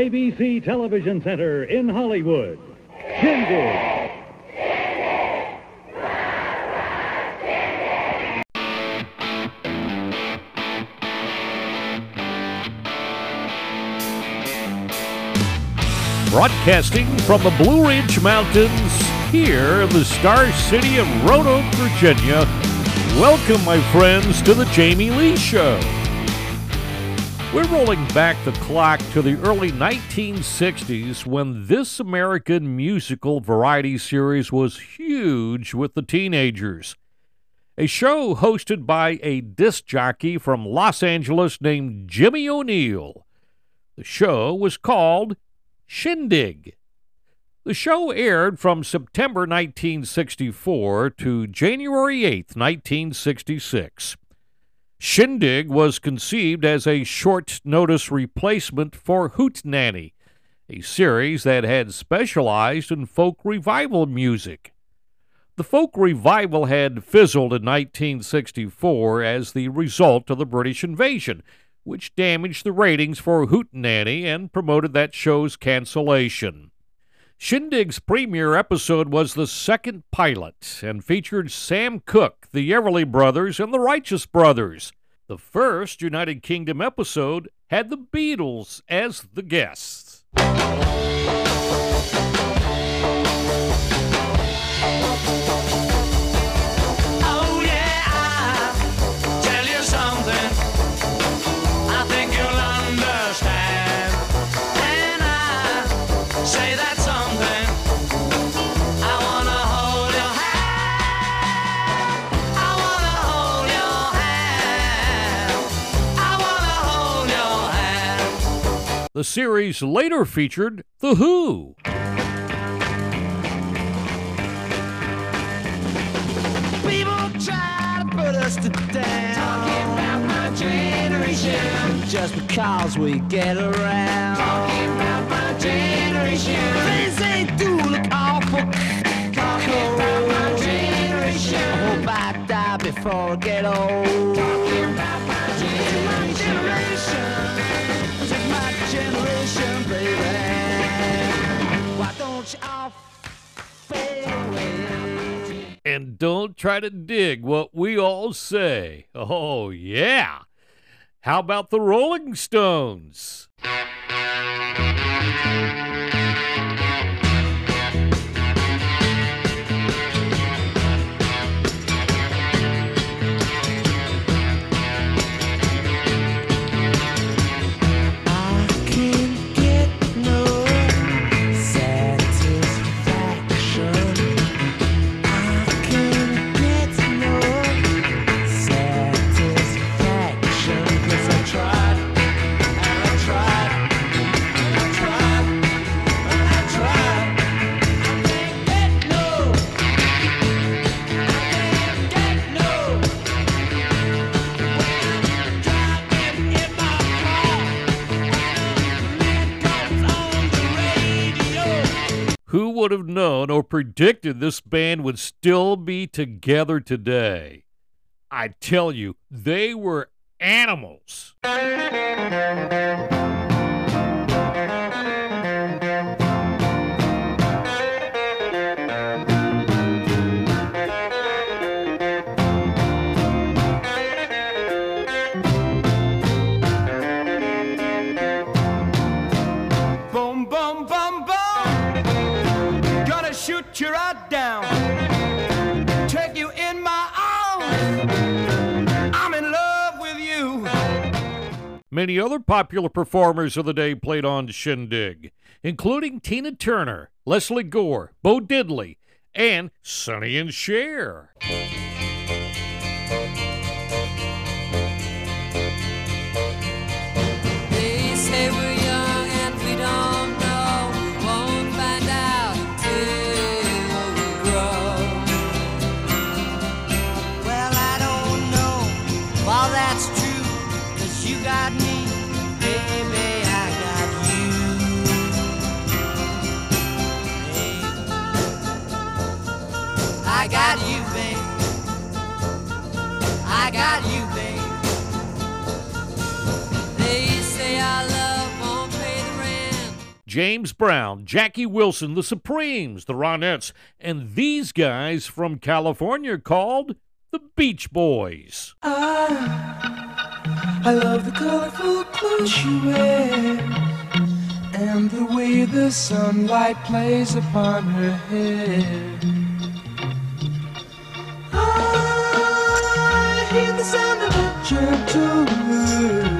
ABC Television Center in Hollywood. Broadcasting from the Blue Ridge Mountains here in the Star City of Roanoke, Virginia. Welcome, my friends, to the Jamie Lee Show. We're rolling back the clock to the early 1960s when this American musical variety series was huge with the teenagers. A show hosted by a disc jockey from Los Angeles named Jimmy O'Neill. The show was called Shindig. The show aired from September 1964 to January 8, 1966. Shindig was conceived as a short notice replacement for Hootenanny, a series that had specialized in folk revival music. The folk revival had fizzled in 1964 as the result of the British invasion, which damaged the ratings for Hootenanny and promoted that show's cancellation. Shindig's premiere episode was the second pilot and featured Sam Cooke, the Everly Brothers, and the Righteous Brothers. The first United Kingdom episode had the Beatles as the guests. The series later featured The Who. People try to put us to. Talking about my generation. Just because we get around. Talking about my generation. Things do look awful. Talking about my generation. I hope I die before I get old. Talking about don't try to dig what we all say. Oh, yeah. How about the Rolling Stones? Would have known or predicted this band would still be together today? I tell you, they were animals. You right down. Take you in my arms. I'm in love with you. Many other popular performers of the day played on Shindig, including Tina Turner, Lesley Gore, Bo Diddley, and Sonny and Cher. James Brown, Jackie Wilson, the Supremes, the Ronettes, and these guys from California called the Beach Boys. I, I love the colorful clothes she wears and the way the sunlight plays upon her hair. Ah, I hear the sound of a gentle word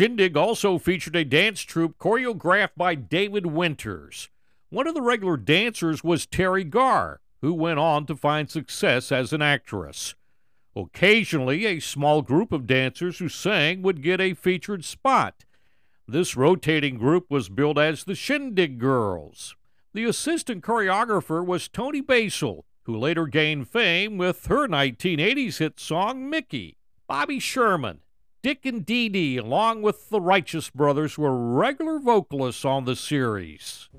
Shindig also featured a dance troupe choreographed by David Winters. One of the regular dancers was Teri Garr, who went on to find success as an actress. Occasionally, a small group of dancers who sang would get a featured spot. This rotating group was billed as the Shindig Girls. The assistant choreographer was Toni Basil, who later gained fame with her 1980s hit song Mickey. Bobby Sherman, Dick and Dee Dee, along with the Righteous Brothers, were regular vocalists on the series.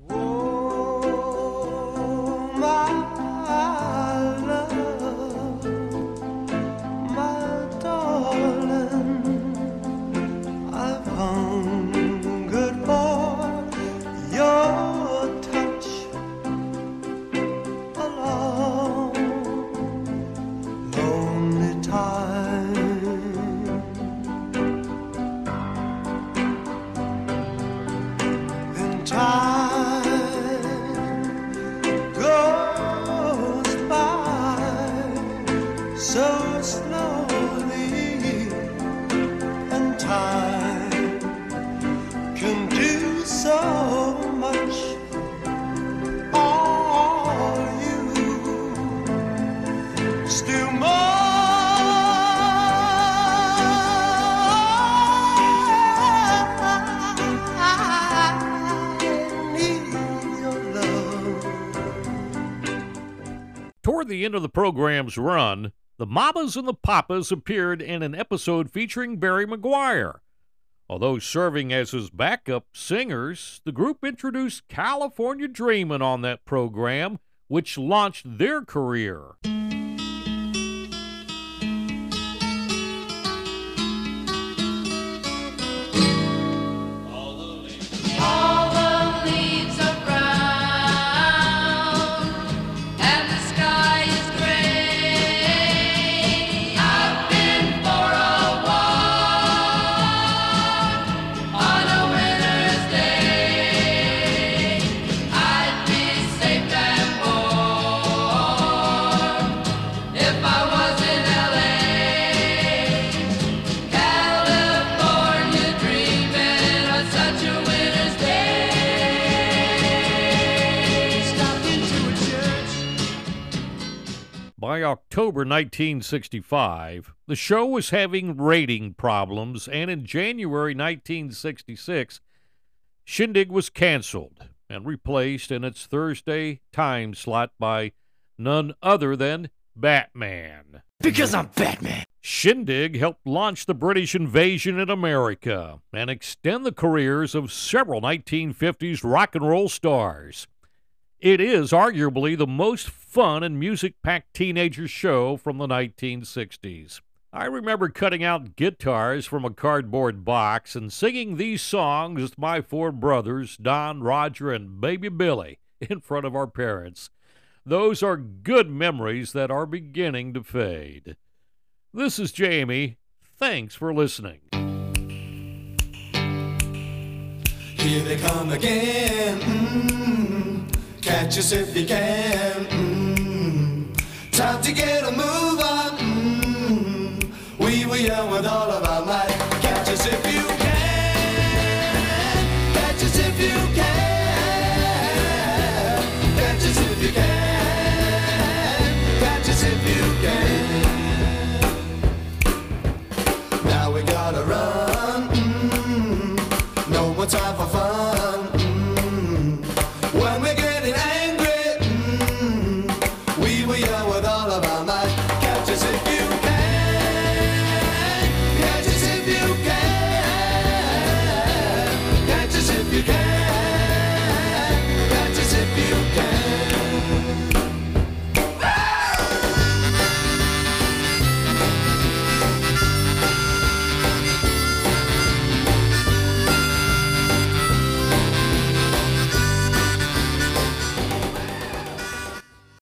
Toward the end of the program's run, the Mamas and the Papas appeared in an episode featuring Barry McGuire. Although serving as his backup singers, the group introduced California Dreamin' on that program, which launched their career. By October 1965, the show was having rating problems, and in January 1966, Shindig was canceled and replaced in its Thursday time slot by none other than Batman. Because I'm Batman. Shindig helped launch the British invasion in America and extend the careers of several 1950s rock and roll stars. It is arguably the most fun and music packed teenager show from the 1960s. I remember cutting out guitars from a cardboard box and singing these songs with my four brothers, Don, Roger, and baby Billy, in front of our parents. Those are good memories that are beginning to fade. This is Jamie. Thanks for listening. Here they come again. Mm, catch us if you can. Mm, time to get a move on. Mm, we were young with all of